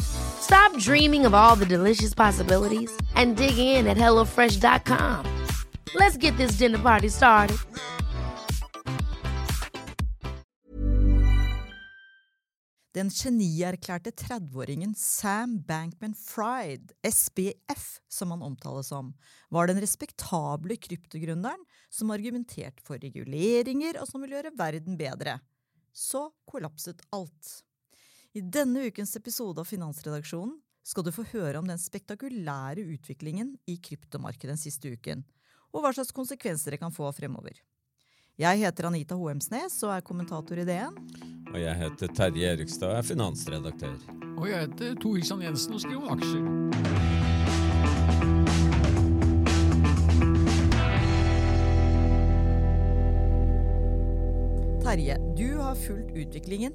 Stop dreaming of all the delicious possibilities and dig in at HelloFresh.com. Let's get this dinner party started. Den genierklærte 30-åringen Sam Bankman Fried, SBF som han omtales som, var den respektable kryptogründeren som argumenterte for reguleringer og som ville gjøre verden bedre. Så kollapset alt. I denne ukens episode av Finansredaksjonen skal du få høre om den spektakulære utviklingen i kryptomarkedet den siste uken, og hva slags konsekvenser det kan få fremover. Jeg heter Anita Hoemsnes og er kommentator i DN. Og jeg heter Terje Erikstad og er finansredaktør. Og jeg heter Tor Kristian Jensen og skriver om aksjer. Terje, du har fulgt utviklingen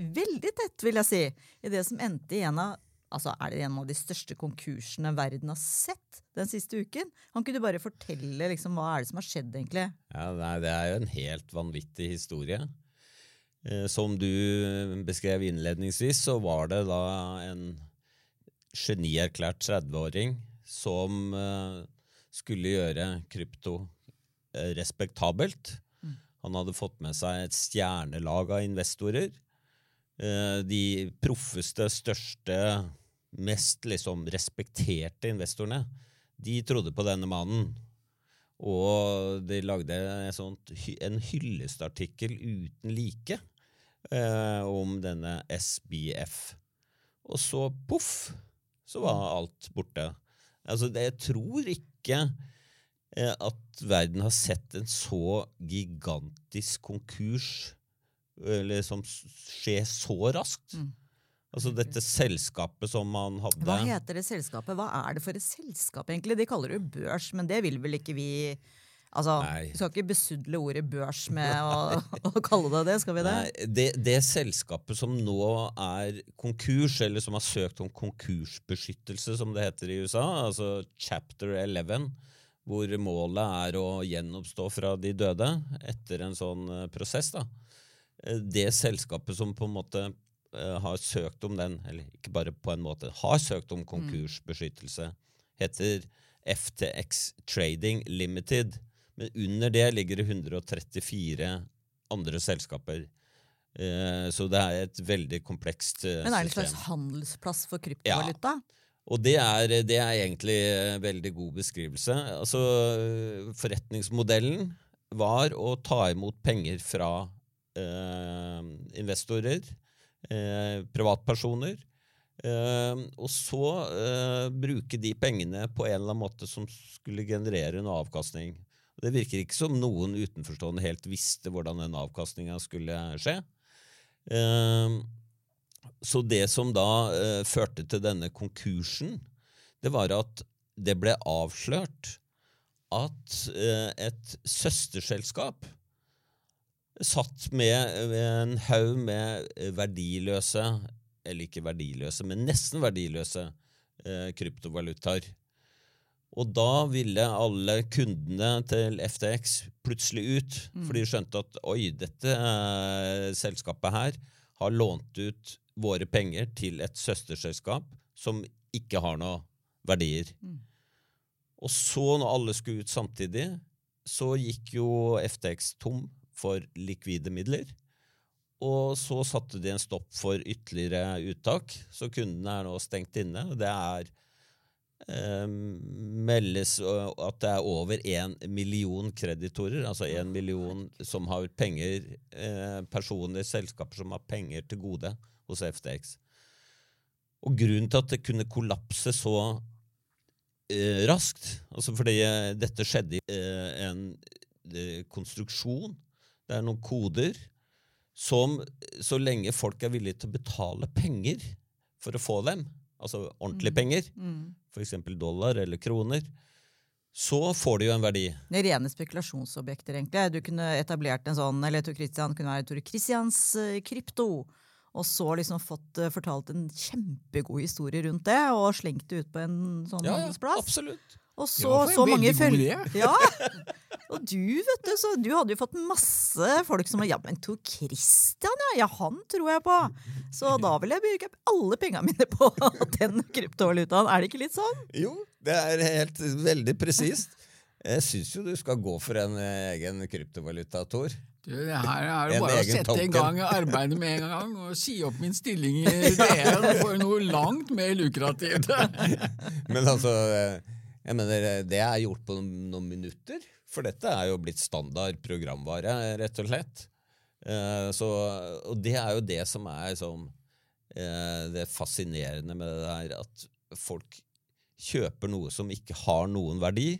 veldig tett, vil jeg si, i det som endte i en av altså er det en av de største konkursene verden har sett den siste uken? Han kunne bare fortelle liksom, hva er det som har skjedd, egentlig? Ja, nei, Det er jo en helt vanvittig historie. Eh, som du beskrev innledningsvis, så var det da en genierklært 30-åring som eh, skulle gjøre krypto eh, respektabelt. Han hadde fått med seg et stjernelag av investorer. Eh, De proffeste, største, mest liksom respekterte investorene, de trodde på denne mannen. Og de lagde en, sånt, en hyllestartikkel uten like eh, om denne SBF. Og så poff, så var alt borte. Altså, det, jeg tror ikke eh, at verden har sett en så gigantisk konkurs eller som s- skje så raskt. Altså dette selskapet som man hadde Hva heter det selskapet? Hva er det for et selskap, egentlig? De kaller det børs, men det vil vel ikke vi Altså, Nei. Vi skal ikke besudle ordet børs med å, å kalle det det, skal vi det? Nei, det, det selskapet som nå er konkurs, eller som har søkt om konkursbeskyttelse, som det heter i USA, altså chapter 11, hvor målet er å gjenoppstå fra de døde etter en sånn eh, prosess, da. Eh, Det selskapet som på en måte eh, har søkt om den, eller ikke bare på en måte, har søkt om konkursbeskyttelse, heter FTX Trading Limited. Men under det ligger det 134 andre selskaper. Eh, Så det er et veldig komplekst system. Men er det en slags handelsplass for kryptovaluta? Ja. Og det er, det er egentlig en veldig god beskrivelse. Altså, forretningsmodellen var å ta imot penger fra investorer, eh, privatpersoner, eh, og så eh, bruke de pengene på en eller annen måte som skulle generere en avkastning. Det virker ikke som noen utenforstående helt visste hvordan den avkastninga skulle skje. Eh, så det som da eh, førte til denne konkursen, det var at det ble avslørt at eh, et søsterselskap satt med med en haug med verdiløse, eller ikke verdiløse, men nesten verdiløse eh, kryptovalutaer. Og da ville alle kundene til FTX plutselig ut, for de skjønte at oi, dette eh, selskapet her har lånt ut våre penger til et søsterselskap som ikke har noe verdier. Og så, når alle skulle ut samtidig, så gikk jo FTX tom for likvide midler. Og så satte de en stopp for ytterligere uttak, så kundene er nå stengt inne. Det er eh, meldes at det er over én million kreditorer, altså én million som har penger, eh, personer, selskaper som har penger til gode hos FTX. Og grunnen til at det kunne kollapse så eh, raskt, altså fordi eh, dette skjedde i eh, en eh, konstruksjon, det er noen koder, som så lenge folk er villige til å betale penger for å få dem, altså ordentlige penger, Mm. f.eks. dollar eller kroner, så får det jo en verdi. Det er rene spekulasjonsobjekter, egentlig. Du kunne etablert en sånn, eller Tor Christian kunne være Tore Christians eh, krypto. Og så liksom fått eh, fortalt en kjempegod historie rundt det, og slengt det ut på en sånn Ja, ja, absolutt. Og så, ja, så mange følgere. Ja. Og du, vet du, så du hadde jo fått masse folk som Ja, men Tor Christian, ja. Ja, han tror jeg på. Så da vil jeg bruke alle pengene mine på den kryptovalutaen. Er det ikke litt sånn? Jo, det er helt veldig presist. Jeg syns jo du skal gå for en eh, egen kryptovaluta, Tor. Du, det her er jo bare å sette sette i token. gang arbeidet med en gang og si opp min stilling i DN for noe langt mer lukrativt. Men altså, eh, jeg mener, eh, det er gjort på noen, minutter. For dette er jo blitt standard programvare, rett og slett. Eh, så, og det er jo det som er sånn eh, det fascinerende med det der, at folk kjøper noe som ikke har noen verdi,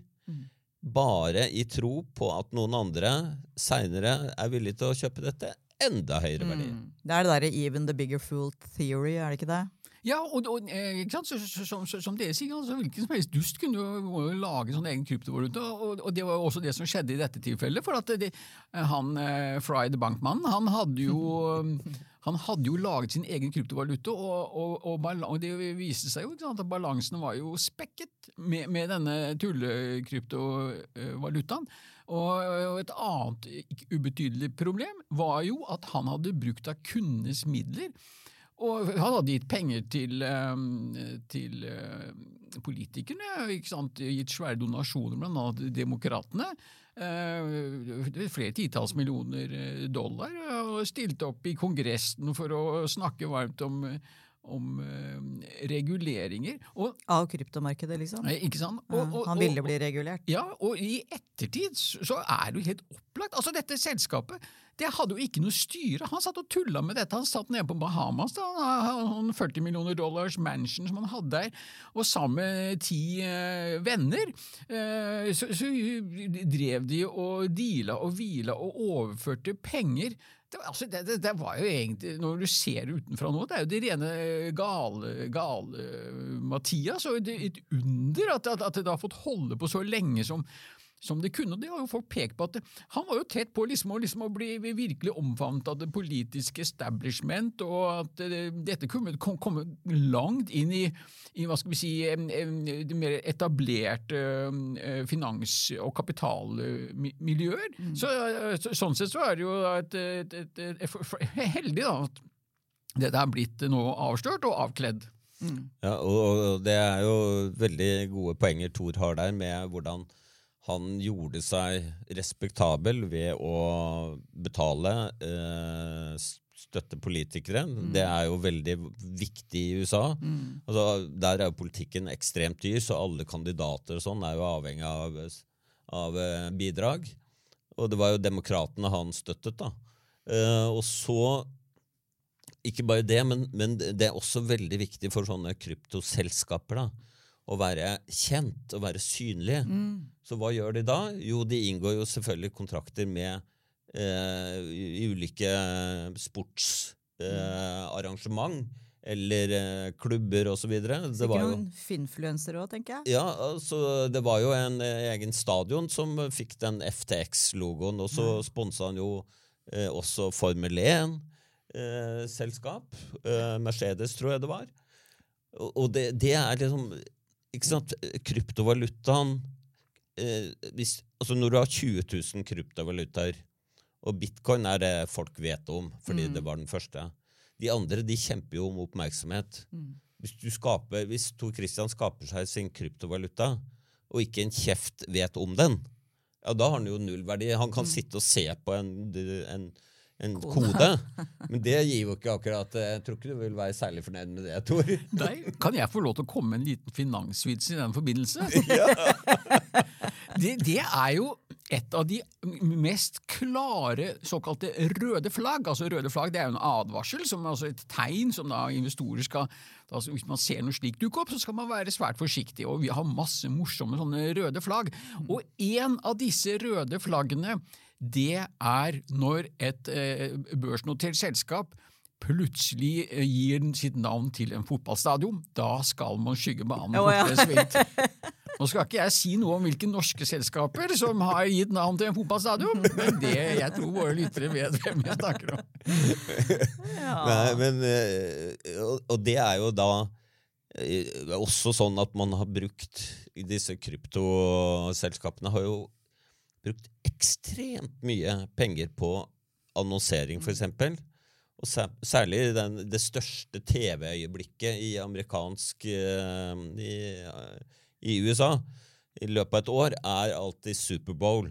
bare i tro på at noen andre seinere er villige til å kjøpe dette enda høyere verdi. Det er det derre even the bigger fool theory, er det ikke det? Ja, og, og eh, ikke sant? Så, så, så, som dere sier, altså, hvilken som helst dust kunne jo lage sånn egen kryptovaluta, og, og det var jo også det som skjedde i dette tilfellet. For at det, han eh, Fried bankmannen, han hadde jo han hadde jo laget sin egen kryptovaluta, og, og, og, og det viste seg jo sant, at balansen var jo spekket med, med denne tullekryptovalutaen. Og, og et annet ikke ubetydelig problem var jo at han hadde brukt av kundenes midler og han hadde gitt penger til, til eh, politikerne, gitt svære donasjoner, blant annet demokratene. eh, Flere titalls millioner eh, dollar, og stilte opp i Kongressen for å snakke varmt om, om reguleringer. Og, Av kryptomarkedet, liksom. ikke sant? Og, og, han ville bli regulert. ja, og i ettertid så er det jo helt opplagt. Altså, dette selskapet det hadde jo ikke noe styre. Han satt og tulla med dette. Han satt nede på Bahamas, da, han 40 millioner dollars mansion som han hadde der, og sammen med ti eh, venner eh, så, så drev de og deala og hvila og overførte penger. Det, altså, det, det, det var jo egentlig, Når du ser utenfra nå, det er jo det rene gale, gale Mathias. Og et under at, at, at det har fått holde på så lenge som som det kunne. og Det har jo folk pekt på at det, Han var jo tett på liksom, å- liksom, å bli virkelig omfavnet av det politiske establishment, og at det, dette kunne kom- komme langt inn i, i hva skal vi si, det mer etablerte eh, finans- og kapitalmiljøer. Så, eh, så, sånn sett så er det jo et, et, et, et, heldig da, at dette er blitt nå avslørt og avkledd. Ja, og, og det er jo veldig gode poenger Thor har der, med hvordan han gjorde seg respektabel ved å betale eh, støtte politikere. Det er jo veldig viktig i USA. Altså, der er jo politikken ekstremt dyr, så alle kandidater og sånn er jo avhengig av, av eh, bidrag. Og det var jo demokratene han støttet, da. Eh, og så ikke bare det, men, men det er også veldig viktig for sånne kryptoselskaper da, å være kjent og være synlige. Så hva gjør de da? Jo, de inngår jo selvfølgelig kontrakter med eh, i- ulike sportsarrangement eller eh, klubber osv. Det Sikkert var noen finfluensere òg, tenker jeg. ja, altså, det var jo en eh, egen stadion som eh, fikk den FTX-logoen, og så sponsa han jo eh, også Formel 1-selskap. Eh, Mercedes, tror jeg det var. Og, og det, det er liksom Ikke sant, kryptovalutaen eh, hvis, altså Når du har 20 000 kryptovalutaer, og bitcoin er det folk vet om, fordi det var den første De andre de kjemper jo om oppmerksomhet. Hvis, du skaper, hvis Tor Christian skaper seg sin kryptovaluta, og ikke en kjeft vet om den, ja, da har han jo nullverdi. Han kan sitte og se på en, en, en kode. men det gir jo ikke akkurat Jeg tror ikke du vil være særlig fornøyd med det, Tor. Nei, kan jeg få lov til å komme med en liten finansvits i den forbindelse? det, det er jo et av de mest klare såkalte røde flagg. Altså Røde flagg det er jo en advarsel, som altså et tegn som da investorer skal da, altså Hvis man ser noe slikt dukke opp, så skal man være svært forsiktig. og Vi har masse morsomme sånne røde flagg. Og en av disse røde flaggene, det er når et eh, børsnotert selskap plutselig eh, gir sitt navn til en fotballstadion. Da skal man skygge banen oh, ja. Nå skal ikke jeg si noe om hvilke norske selskaper som har gitt navn til en fotballstadion, men det, jeg tror våre lyttere vet hvem jeg snakker om. Nei, men, eh, og, det er jo da også sånn at man har brukt Disse kryptoselskapene har jo brukt ekstremt mye penger på annonsering, for eksempel. Og særlig den, det største TV-øyeblikket i amerikansk eh, i, i USA i løpet av et år er alltid Superbowl.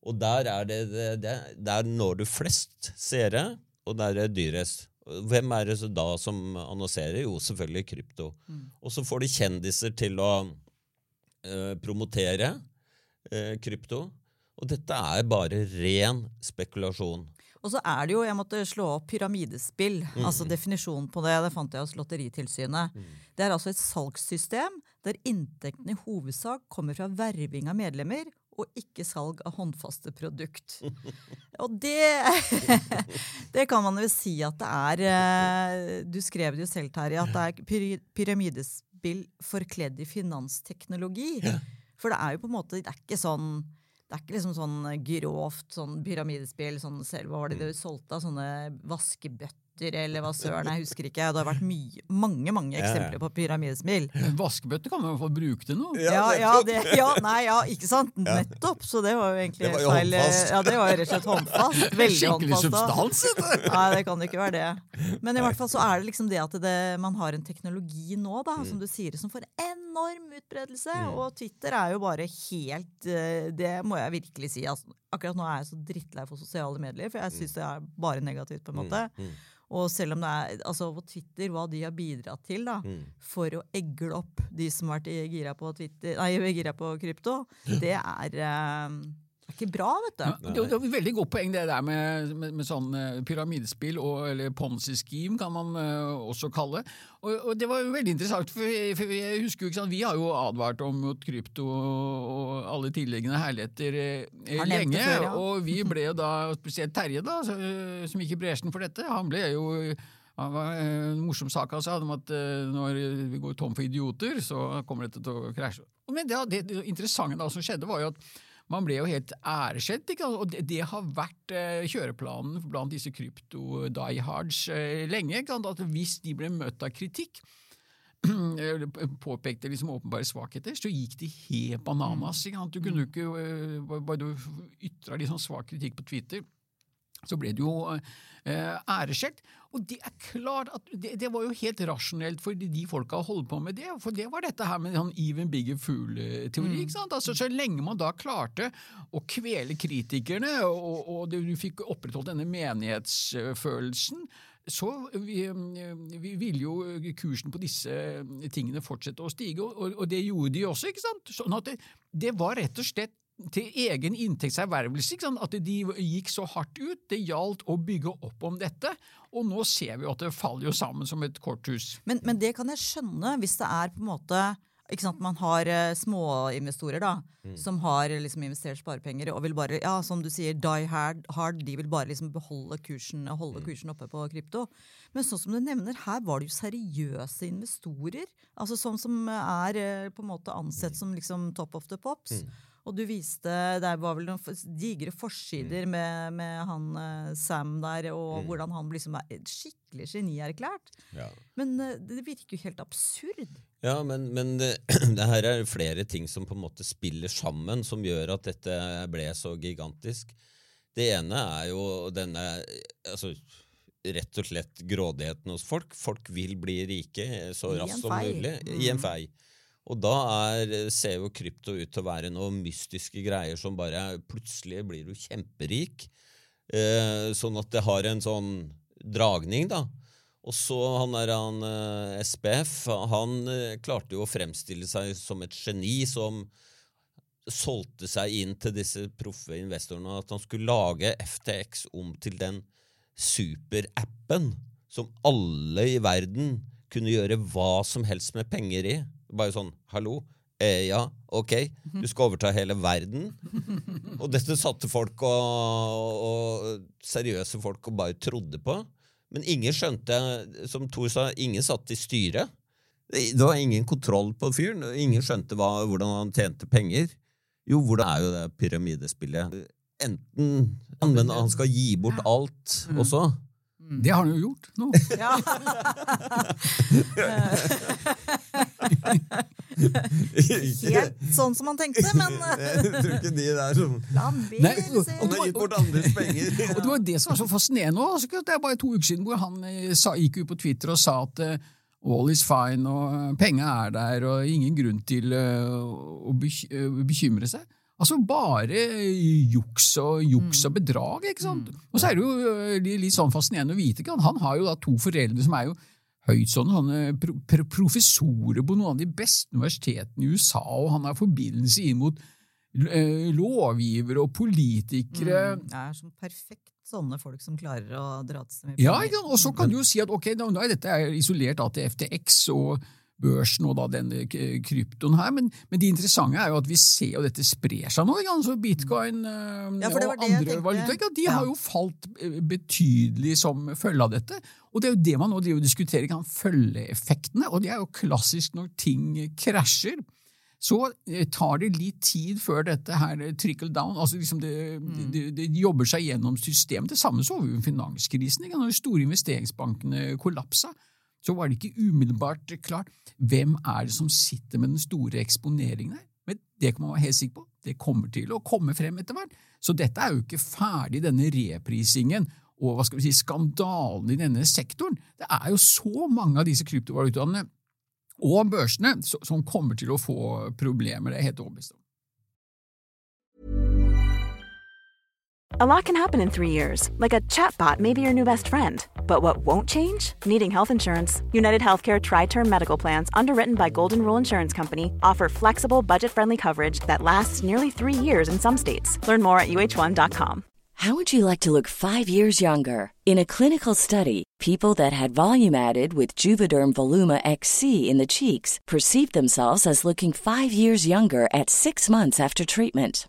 Og der er det, det, det Der når du flest seere, og der er det dyrest. Hvem er det da som annonserer? Jo, selvfølgelig krypto. Og så får de kjendiser til å eh, promotere krypto. Og dette er bare ren spekulasjon. Og så er det jo, jeg måtte slå opp pyramidespill, altså definisjonen på det, det fant jeg hos Lotteritilsynet. Det er altså et salgssystem der inntektene i hovedsak kommer fra verving av medlemmer, og ikke salg av håndfaste produkt. Og det, det kan man jo si at det er eh, Du skrev det jo selv, Terje, at det er pyramidespill forkledd i finansteknologi. For det er jo på en måte Det er ikke sånn det er ikke liksom sånn grovt sånn pyramidespill. Sånn selv, hva var det de solgte av? Sånne vaskebøtter eller hva søren, jeg husker ikke. Det har vært mye, mange mange eksempler på pyramidesmil. Men Vaskebøtte kan man jo få bruke til noe. Ja, ja, det, ja, nei, ja, ikke sant? Nettopp. Så det var jo egentlig Det var jo feil. håndfast. Ja, det var jo rett og slett håndfast. Veldig Skikkelig substans! Nei, det kan jo ikke være det. Men i hvert fall så er det liksom det at det, man har en teknologi nå, da, som du sier, som får enorm utbredelse. Og Twitter er jo bare helt eh, Det må jeg virkelig si. Altså, akkurat nå er jeg så drittlei for sosiale medier, for jeg syns det er bare negativt, på en måte. Og selv om det er altså på Twitter, hva de har bidratt til da, for å egle opp de som har vært gira på, Twitter, nei, gira på krypto, det er, er ikke bra, vet du. Det er veldig godt poeng det der med, med, med sånn eh, pyramidespill, og, eller ponzi-scheme kan man uh, også kalle det. Og, og det var jo veldig interessant, for, for jeg husker jo ikke sant, vi har jo advart om mot krypto og alle tilliggende herligheter eh, det lenge, før, ja. og vi ble jo da, spesielt Terje da, så, eh, som gikk i bresjen for dette, han ble jo han var en morsom sak han sa om at når vi går tom for idioter, så kommer dette til å krasje. Men det, det, det interessante da som skjedde, var jo at man ble jo helt æreskjedd, og det, har vært eh, kjøreplanen blant disse krypto-diehards eh, lenge. At hvis de ble møtt av kritikk, påpekte liksom åpenbare svakheter, så gikk de helt bananas. Ikke? Du kunne ikke, eh, bare- bare du ytra litt sånn svak kritikk på Twitter, så ble det jo eh, æreskjelt. Og det er klart at det, det var jo helt rasjonelt for de folka holdt på med det. For det var dette her med sånn even bigger fool-teori. ikke sant? Altså, Så lenge man da klarte å kvele kritikerne, og, og du fikk opprettholdt denne menighetsfølelsen, så vi, vi ville jo kursen på disse tingene fortsette å stige, og, og det gjorde de også. ikke sant? Sånn at det, det var rett og slett til egen inntektservervelse. ikke sant? At de gikk så hardt ut. Det gjaldt å bygge opp om dette. Og nå ser vi jo at det faller jo sammen som et korthus. Men, men det kan jeg skjønne hvis det er på en måte ikke sant, Man har uh, småinvestorer da, som har liksom investert sparepenger og vil bare, ja, som du sier, die hard, hard de vil bare liksom beholde kursen, holde kursen oppe på krypto. Men sånn som du nevner, her var det jo seriøse investorer. altså Sånn som er eh, på en måte ansett som liksom top of the pops. Og du viste Det var vel noen digre forsider med, med han eh, Sam der, og hvordan han liksom er skikkelig genierklært. Ja. Men eh, det virker jo helt absurd. Ja, men, men det, det her er flere ting som på en måte spiller sammen, som gjør at dette ble så gigantisk. Det ene er jo denne altså, rett og slett grådigheten hos folk. Folk vil bli rike så raskt som mulig. I en fei. Og da er, ser jo krypto ut til å være noen mystiske greier som bare Plutselig blir du kjemperik. Eh, sånn at det har en sånn dragning, da. Og så han der han eh, SPF, han eh, klarte jo å fremstille seg som et geni som solgte seg inn til disse proffe investorene at han skulle lage FTX om til den superappen som alle i verden kunne gjøre hva som helst med penger i. Bare sånn Hallo? Eh, ja, ok. Du skal overta hele verden. Og dette satte folk og, og seriøse folk og bare trodde på. Men ingen skjønte, som Thor sa, ingen satt i styret. Det var ingen kontroll på fyren. Ingen skjønte hva, hvordan han tjente penger. Jo, hvordan er jo det pyramidespillet? Enten men han skal gi bort alt også. Det har han jo gjort nå. Ja. Helt sånn som han tenkte, men Jeg tror ikke de der som Lamber, Nei, og, Han har gitt bort andres penger. Og Det var det som var så fascinerende. også. Altså, Det er bare to uker siden hvor han eh, sa, gikk ut på Twitter og sa at eh, all is fine, og eh, penga er der, og ingen grunn til å bekymre seg. Altså bare juks og juks og bedrag, ikke sant? Og så er det jo litt litt sånn fascinerende å vite, ikke han har jo da to foreldre som er jo høytstående er pro pro professorer på noen av de beste universitetene i USA, og han har forbindelse inn mot eh, lovgivere og politikere. Mm, Det er som perfekt sånne folk som klarer å dra til seg mye Ja, penger. Ja, og så kan du jo si at ok, er dette er isolert da til FTX og børsen og da denne kryptoen her, men, men det interessante er jo at vi ser jo dette sprer seg nå. Ikke sant? Så bitcoin eh, Ja, og andre valutaer ja, de har jo falt eh, betydelig som følge av dette. Og det er jo det man nå driver og diskuterer, kan følgeeffektene. Og det er jo klassisk når ting krasjer. Så eh, tar det litt tid før dette her eh, trickle down, altså liksom det, Mm. det, det jobber seg gjennom systemet. Det samme så vi jo i finanskrisen. De store investeringsbankene kollapsa, så var det ikke umiddelbart klart hvem er det som sitter med den store eksponeringen her. Men det kan man være helt sikker på. Det kommer til å komme frem etter hvert. Så dette er jo ikke ferdig, denne reprisingen og hva skal vi si, skandalen i denne sektoren. Det er jo så mange av disse kryptovalutaene og børsene som kommer til å få problemer. Det er helt overbevist. A lot can happen in three years, like a chatbot may be your new best friend. But what won't change? Needing health insurance. United Healthcare Tri Term Medical Plans, underwritten by Golden Rule Insurance Company, offer flexible, budget friendly coverage that lasts nearly three years in some states. Learn more at uh1.com. How would you like to look five years younger? In a clinical study, people that had volume added with Juvederm Voluma XC in the cheeks perceived themselves as looking five years younger at six months after treatment.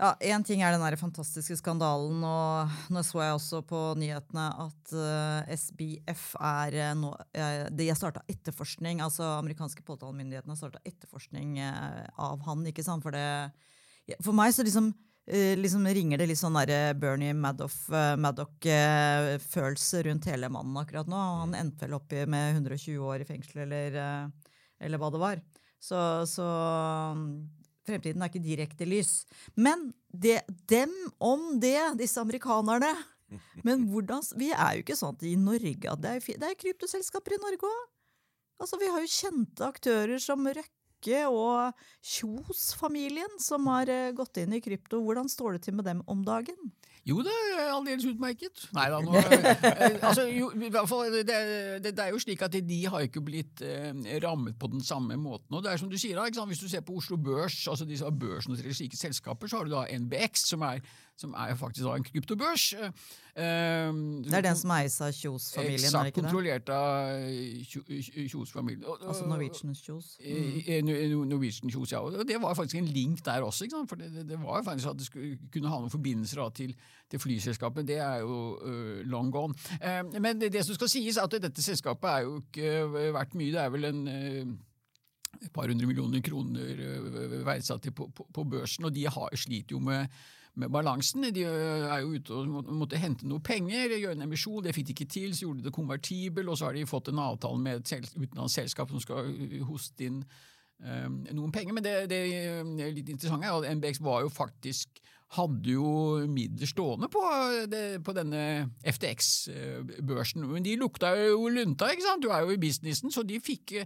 Ja, Én ting er den der fantastiske skandalen, og nå så jeg også på nyhetene at uh, SBF er uh, nå uh, De har starta etterforskning, altså amerikanske påtalemyndighetene har starta etterforskning eh, av han, ikke sant? For, det, for meg så liksom, eh, liksom ringer det litt sånn der Bernie Maddock-følelse rundt hele mannen akkurat nå. Han endte vel opp med 120 år i fengsel, eller, eh, eller hva det var. Så, så Fremtiden er ikke direkte lys. Men det, dem om det, disse amerikanerne. Men hvordan, vi er jo ikke sånn at i Norge det er, det er kryptoselskaper i Norge òg. Altså, vi har jo kjente aktører som Røkke og Kjos-familien som har eh, gått inn i krypto. Hvordan står det til med dem om dagen? Jo, er aldeles utmerket. Nei da, nå altså, jo, i hvert fall, det, det, det er jo slik at de har ikke blitt eh, rammet på den samme måten. Og det er som du sier da? Hvis du ser på Oslo Børs, altså disse til slike selskaper, så har du da NBX, som er som er faktisk da en kryptobørs. Eh, Det er den som eies av Kjos-familien, Eksakt ikke det? kontrollert av Kjos-familien. Altså Norwegian Kjos. Eh, Norwegian Kjos, ja. Og det var faktisk en link der også. For det, det- var faktisk at det skulle kunne ha noen forbindelser da, til, til flyselskapet. Det er jo eh, long gone. Eh, men det, det som skal sies, er at dette selskapet er jo ikke verdt mye. Det er vel en et par hundre millioner kroner verdsatt på, på, på børsen, og de har, sliter jo med med balansen. De er jo ute og måtte hente noe penger, gjøre en emisjon. Det fikk de ikke til, så gjorde de det konvertibel, og så har de fått en avtale med et utenlandsk selskap som skal hoste inn noen penger. Men det, det er litt interessante er at MBX var jo faktisk hadde jo midler stående på, det, på denne FTX-børsen. Men de lukta jo lunta, ikke sant? Du er jo i businessen, så de fikk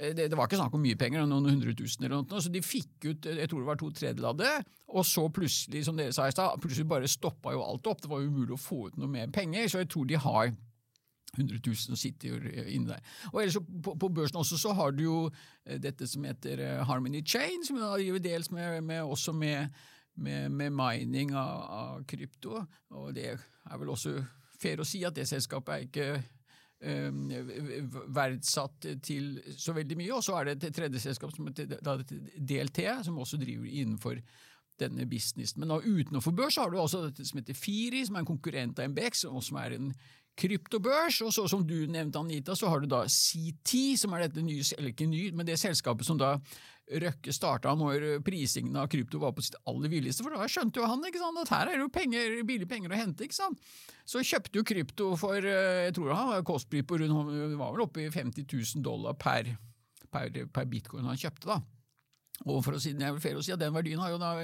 det, det var ikke snakk om mye penger, noen hundre tusen eller noe, så de fikk ut jeg tror det var to tredjedeler av det, og så plutselig, som dere sa i stad, plutselig bare stoppa jo alt opp. Det var umulig å få ut noe mer penger, så jeg tror de har 100 000 som sitter inne der. Og ellers på, på børsen også så har du jo eh, dette som heter eh, Harmony Chain, som driver dels med, med, også med, med, med mining av, av krypto, og det er vel også fair å si at det selskapet er ikke eh, verdsatt til så veldig mye. Og så er det et tredje selskap som DLT, som også driver innenfor denne businessen. Men da utenfor børs har du også dette som heter Firi, som er en konkurrent av MBX, og som er en kryptobørs. Og så som du nevnte, Anita, så har du da CT, som er dette nye, eller ikke ny, men det selskapet som da Røkke starta når prisingen av krypto var på sitt aller villeste, for da skjønte jo han ikke sant, at her er det jo penger, billige penger å hente. ikke sant? Så kjøpte jo krypto for eh, jeg tror han kostpris på rundt, var vel oppe i 50 000 dollar per, per, per bitcoin han kjøpte. da. Og for å si, det er å si at Den verdien har jo da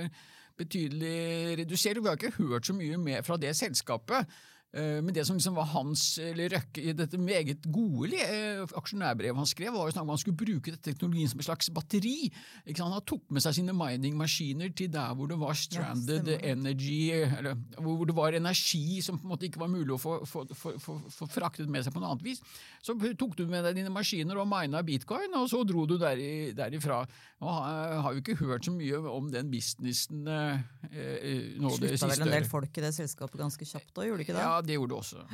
betydelig redusert. Vi har ikke hørt så mye mer fra det selskapet. Eh, Men det som liksom var hans, eller Røkke, i dette meget gode eh, aksjonærbrevet han skrev, var jo snakk om at han skulle bruke dette teknologien som et slags batteri. Ikke sant? Han tok med seg sine mining-maskiner til der hvor det var stranded ja, energy, eller hvor det var energi som på en måte ikke var mulig å få, få, få, få, fraktet med seg på noe annet vis. Så tok du med deg dine maskiner og mina bitcoin, og så dro du der, derifra. Og har, har jo ikke hørt så mye om den businessen eh, eh, nå det Slutta vel en del folk i det selskapet ganske kjapt òg, gjorde det ikke det? Ja, det gjorde du også.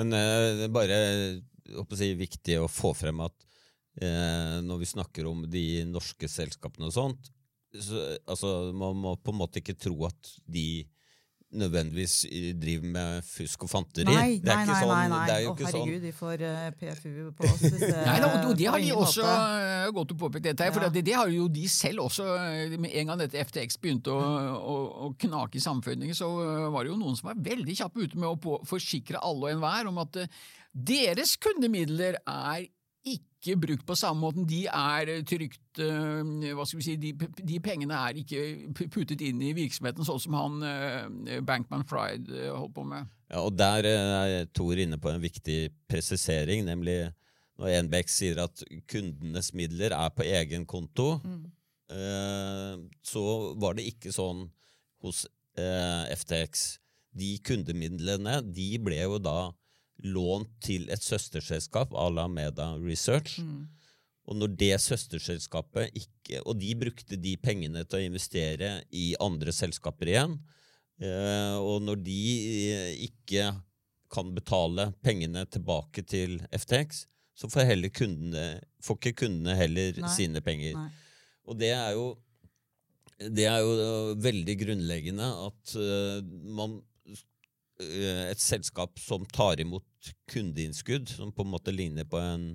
Men eh, det er bare jeg viktig å få frem at eh, når vi snakker om de norske selskapene og sånt, så, altså, man må på en måte ikke tro at de nødvendigvis driver med fusk og fanteri. Nei, det er nei, ikke nei, sånn, nei, nei. Det er jo Å, herregud, sånn. de får eh, PFU på oss. Hvis Nei, da, og det har de også måte. eh, godt å påpeke dette her, for Ja. det, det har jo de selv også. eh, Med en gang dette FTX begynte å, å, å knake i samfunnet, så var det jo noen som var veldig kjappe ute med å på, forsikre alle og enhver om at deres kundemidler er ikke brukt på samme måten. De er trygt eh, Hva skal vi si De, de pengene er ikke puttet inn i virksomheten, sånn som han eh, Bankman Fried eh, holdt på med. Ja, og der er Tor inne på en viktig presisering, nemlig når NBX sier at kundenes midler er på egen konto, mm. så var det ikke sånn hos FTX. De kundemidlene de ble jo da lånt til et søsterselskap à la Meda Research. Og når det søsterselskapet ikke Og de brukte de pengene til å investere i andre selskaper igjen. Eh, og når de eh, ikke kan betale pengene tilbake til FTX, så får, kundene, får ikke kundene heller Nei. sine penger. Nei. Og det er jo det er jo eh, veldig grunnleggende at uh, man Et selskap som tar imot kundeinnskudd, som på en måte ligner på en,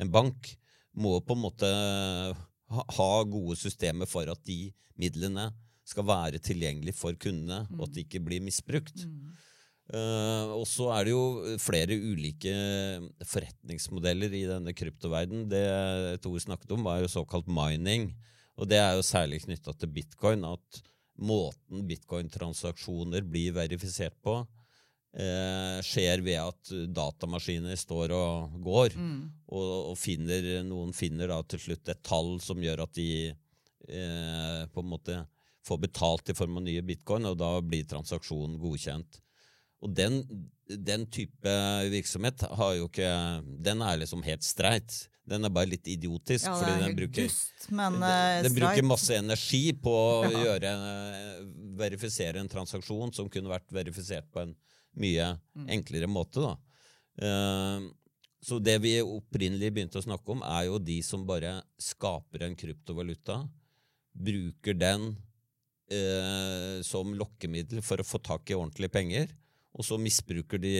en bank, må på en måte ha, ha gode systemer for at de midlene skal være tilgjengelige for kundene, og at de ikke blir misbrukt. Eh, og så er det jo flere ulike forretningsmodeller i denne kryptoverden. Det Tor snakket om, var jo såkalt mining. Og det er jo særlig knytta til bitcoin, at måten bitcoin-transaksjoner blir verifisert på, eh, skjer ved at datamaskiner står og går, og, og finner, noen finner da til slutt et tall som gjør at de eh, på en måte får betalt i form av nye bitcoin, og da blir transaksjonen godkjent. Og den, den type virksomhet har jo ikke Den er liksom helt streit. Den er bare litt idiotisk. Ja, fordi den bruker, dust, men den, eh, den bruker masse energi på å gjøre eh, verifisere en transaksjon som kunne vært verifisert på en mye enklere måte. da. Eh, så det vi opprinnelig begynte å snakke om, er jo de som bare skaper en kryptovaluta, bruker den eh, som lokkemiddel for å få tak i ordentlige penger, og så misbruker de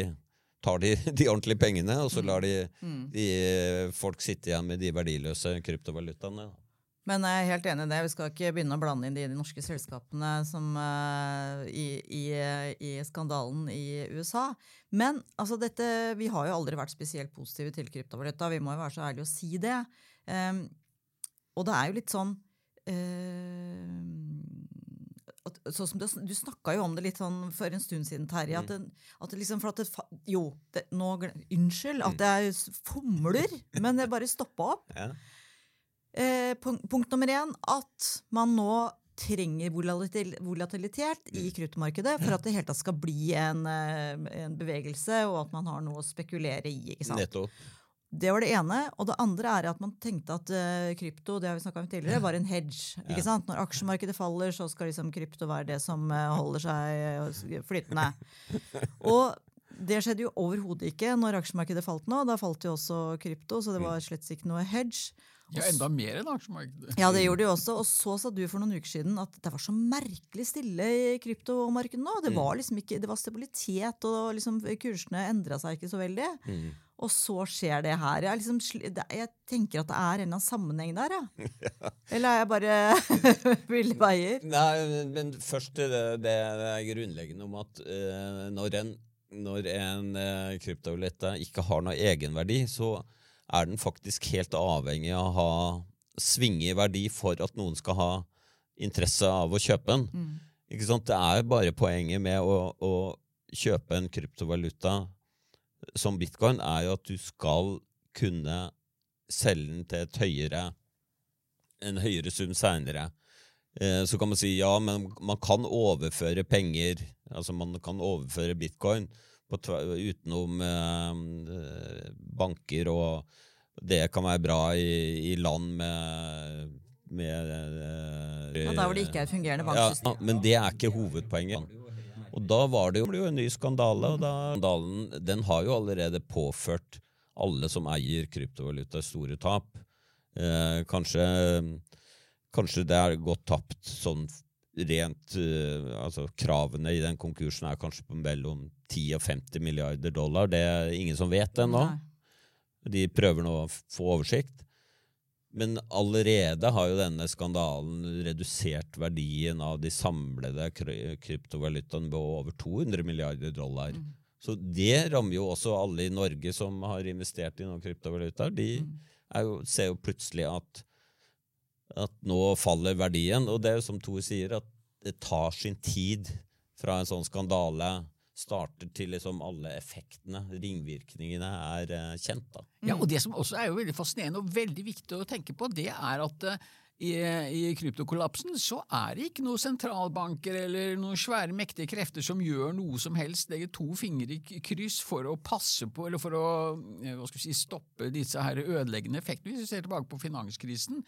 tar de de ordentlige pengene, og så lar de, de folk sitte igjen med de verdiløse kryptovalutaene. Men jeg er helt enig i det. Vi skal ikke begynne å blande inn de, de norske selskapene som, uh, i, i, i skandalen i USA. Men altså, dette, vi har jo aldri vært spesielt positive til kryptovaluta. Vi må jo være så ærlige å si det. Um, og det er jo litt sånn uh, at, så som du, du snakka jo om det litt sånn for en stund siden, Terje. At, det, at det liksom for at det, Jo, det, nå, unnskyld at jeg s- fomler, men det bare stoppa opp. Ja. Eh, punkt, punkt nummer én at man nå trenger volatil, volatilitet i kryptomarkedet for at det helt tatt skal bli en, eh, en bevegelse, og at man har noe å spekulere i. ikke sant? Nettopp. Det var det ene. Og det andre er at man tenkte at eh, krypto det har vi om tidligere, var en hedge. ikke sant? Når aksjemarkedet faller, så skal liksom krypto være det som holder seg flytende. Og det skjedde jo overhodet ikke når aksjemarkedet falt nå. Da falt jo også krypto, så det var slett ikke noe hedge. Ja, enda mer enn aksjemarkedet. Ja, det gjorde de også. Og så sa du for noen uker siden at det var så merkelig stille i kryptomarkedet nå. Det var liksom ikke, det var stabilitet, og liksom kursene endra seg ikke så veldig. Og så skjer det her. Jeg, liksom, jeg tenker at det er en eller annen sammenheng der, ja. Eller er jeg bare ville veier? Nei, men først det, det er grunnleggende om at uh, når en, når en uh, kryptovaluta ikke har noe egenverdi, så er den faktisk helt avhengig av å ha svinge i verdi for at noen skal ha interesse av å kjøpe den. Ikke sant? Det er bare poenget med å, å kjøpe en kryptovaluta som bitcoin, er jo at du skal kunne selge den til et høyere en høyere sum seinere. Eh, så kan man si ja, men man kan overføre penger, altså man kan overføre bitcoin utenom eh, banker, og det kan være bra i, i land med, med eh, Ja, der hvor det ikke er et fungerende ja, men det er ikke hovedpoenget. Og da var det jo, det jo en ny skandale, og da, skandalen den har jo allerede påført alle som eier kryptovaluta, store tap. Eh, kanskje, kanskje det er gått tapt sånn rent uh, Altså kravene i den konkursen er kanskje på mellom 10 og 50 milliarder dollar. Det er ingen som vet ennå. De prøver nå å få oversikt. Men allerede har jo denne skandalen redusert verdien av de samlede kry- kryptovalutaene på over 200 milliarder dollar. Så det rammer jo også alle i Norge som har investert i noen kryptovalutaer. De er jo, ser jo plutselig at, at nå faller verdien. Og det er jo som Thor sier, at det tar sin tid fra en sånn skandale starter til liksom alle effektene, ringvirkningene, er eh, kjent. da. Ja, og Det som også er jo veldig fascinerende og veldig viktig å tenke på, det er at eh, i, i kryptokollapsen så er det ikke noen sentralbanker eller noen svære, mektige krefter som gjør noe som helst, legger to fingre i kryss for å passe på, eller for å hva skal vi si, stoppe disse her ødeleggende effektene. Hvis vi ser tilbake på finanskrisen,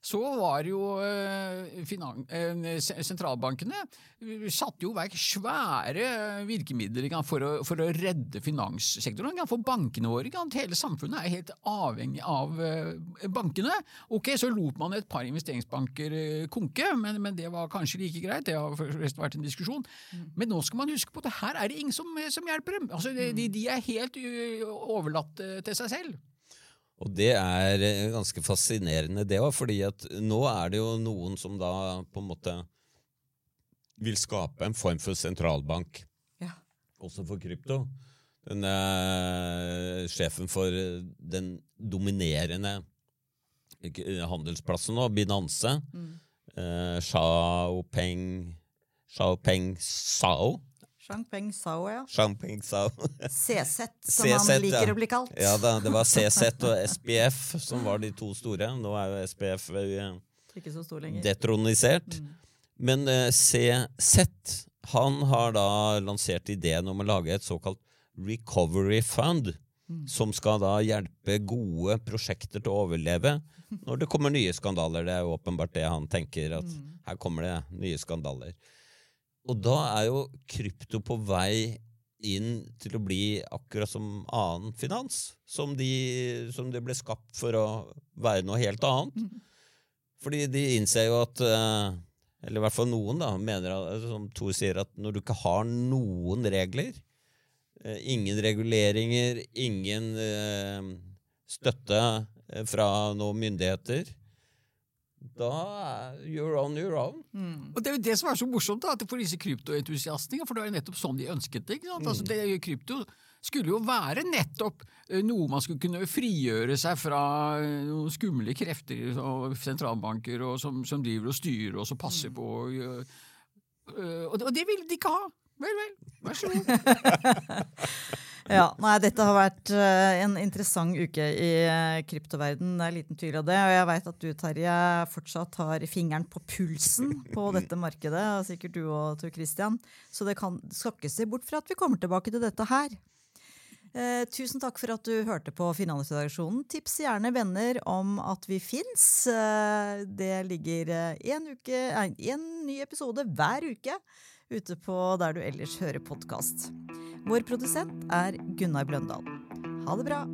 så var jo eh, eh, sentralbankene eh, satte jo i verk svære virkemidler for, å, for å redde finanssektoren. For bankene våre, hele samfunnet er helt avhengig av bankene. Ok, Så lot man et par investeringsbanker konke, men, men det var kanskje like greit. Det har forresten vært en diskusjon. Men nå skal man huske på at her er det ingen som, som hjelper dem. Altså, de, de, er helt overlatt til seg selv. Og det er eh, ganske fascinerende, det òg, fordi at nå er det jo noen som da på en måte vil skape en form for sentralbank, Ja. også for krypto. Den eh, sjefen for den dominerende eh, handelsplassen nå, Binanse, eh, Xiaopeng Xiaopeng Sao. Changpeng Sao, ja. Shangpeng Sao. CZ, som CZ, han liker ja. å bli kalt. Ja da, det var CZ og SPF som var de to store. Nå er jo SPF eh, Ikke så stor lenger. detronisert. Men eh, CZ han har da lansert ideen om å lage et såkalt recovery fund. Som skal da hjelpe gode prosjekter til å overleve når det kommer nye skandaler. Det er jo åpenbart det han tenker, at her kommer det nye skandaler. Og da er jo krypto på vei inn til å bli akkurat som annen finans. Som, de, som det ble skapt for å være noe helt annet. Fordi de innser jo at eh, Eller i hvert fall noen da, mener, som Thor sier, at når du ikke har noen regler, eh, ingen reguleringer, ingen eh, støtte fra noen myndigheter, da you're on your own. Og Det er jo det som er så morsomt da, for disse kryptoentusiastene, for det er jo nettopp sånn de ønsket det. ikke sant? Altså, det Krypto skulle jo være nettopp eh, noe man skulle kunne frigjøre seg fra eh, noen skumle krefter og sentralbanker og som, som driver og styrer oss og passer passer på. Og, øh, og, det, og det ville de ikke ha. Vel, vel, vær så god. Ja, nei, dette har vært eh, en interessant uke i uh, kryptoverden. Det er liten tvil av det. Og jeg veit at du, Terje, fortsatt har fingeren på pulsen på dette markedet. Og sikkert du og Tor Christian. Så det kan, skal ikke se bort fra at vi kommer tilbake til dette her. Eh, tusen takk for at du hørte på Finansredaksjonen. Tips gjerne venner om at vi fins. Eh, det ligger én uke, nei, en ny episode hver uke ute på der du ellers hører podkast. Vår produsent er Gunnar Bløndal. Ha det bra.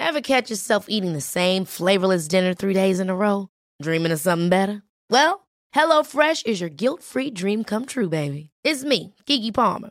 Ever catch yourself eating the same flavorless dinner three days in a row? Dreaming of something better? Well, HelloFresh is your guilt free dream come true, baby. It's me, Kiki Palmer.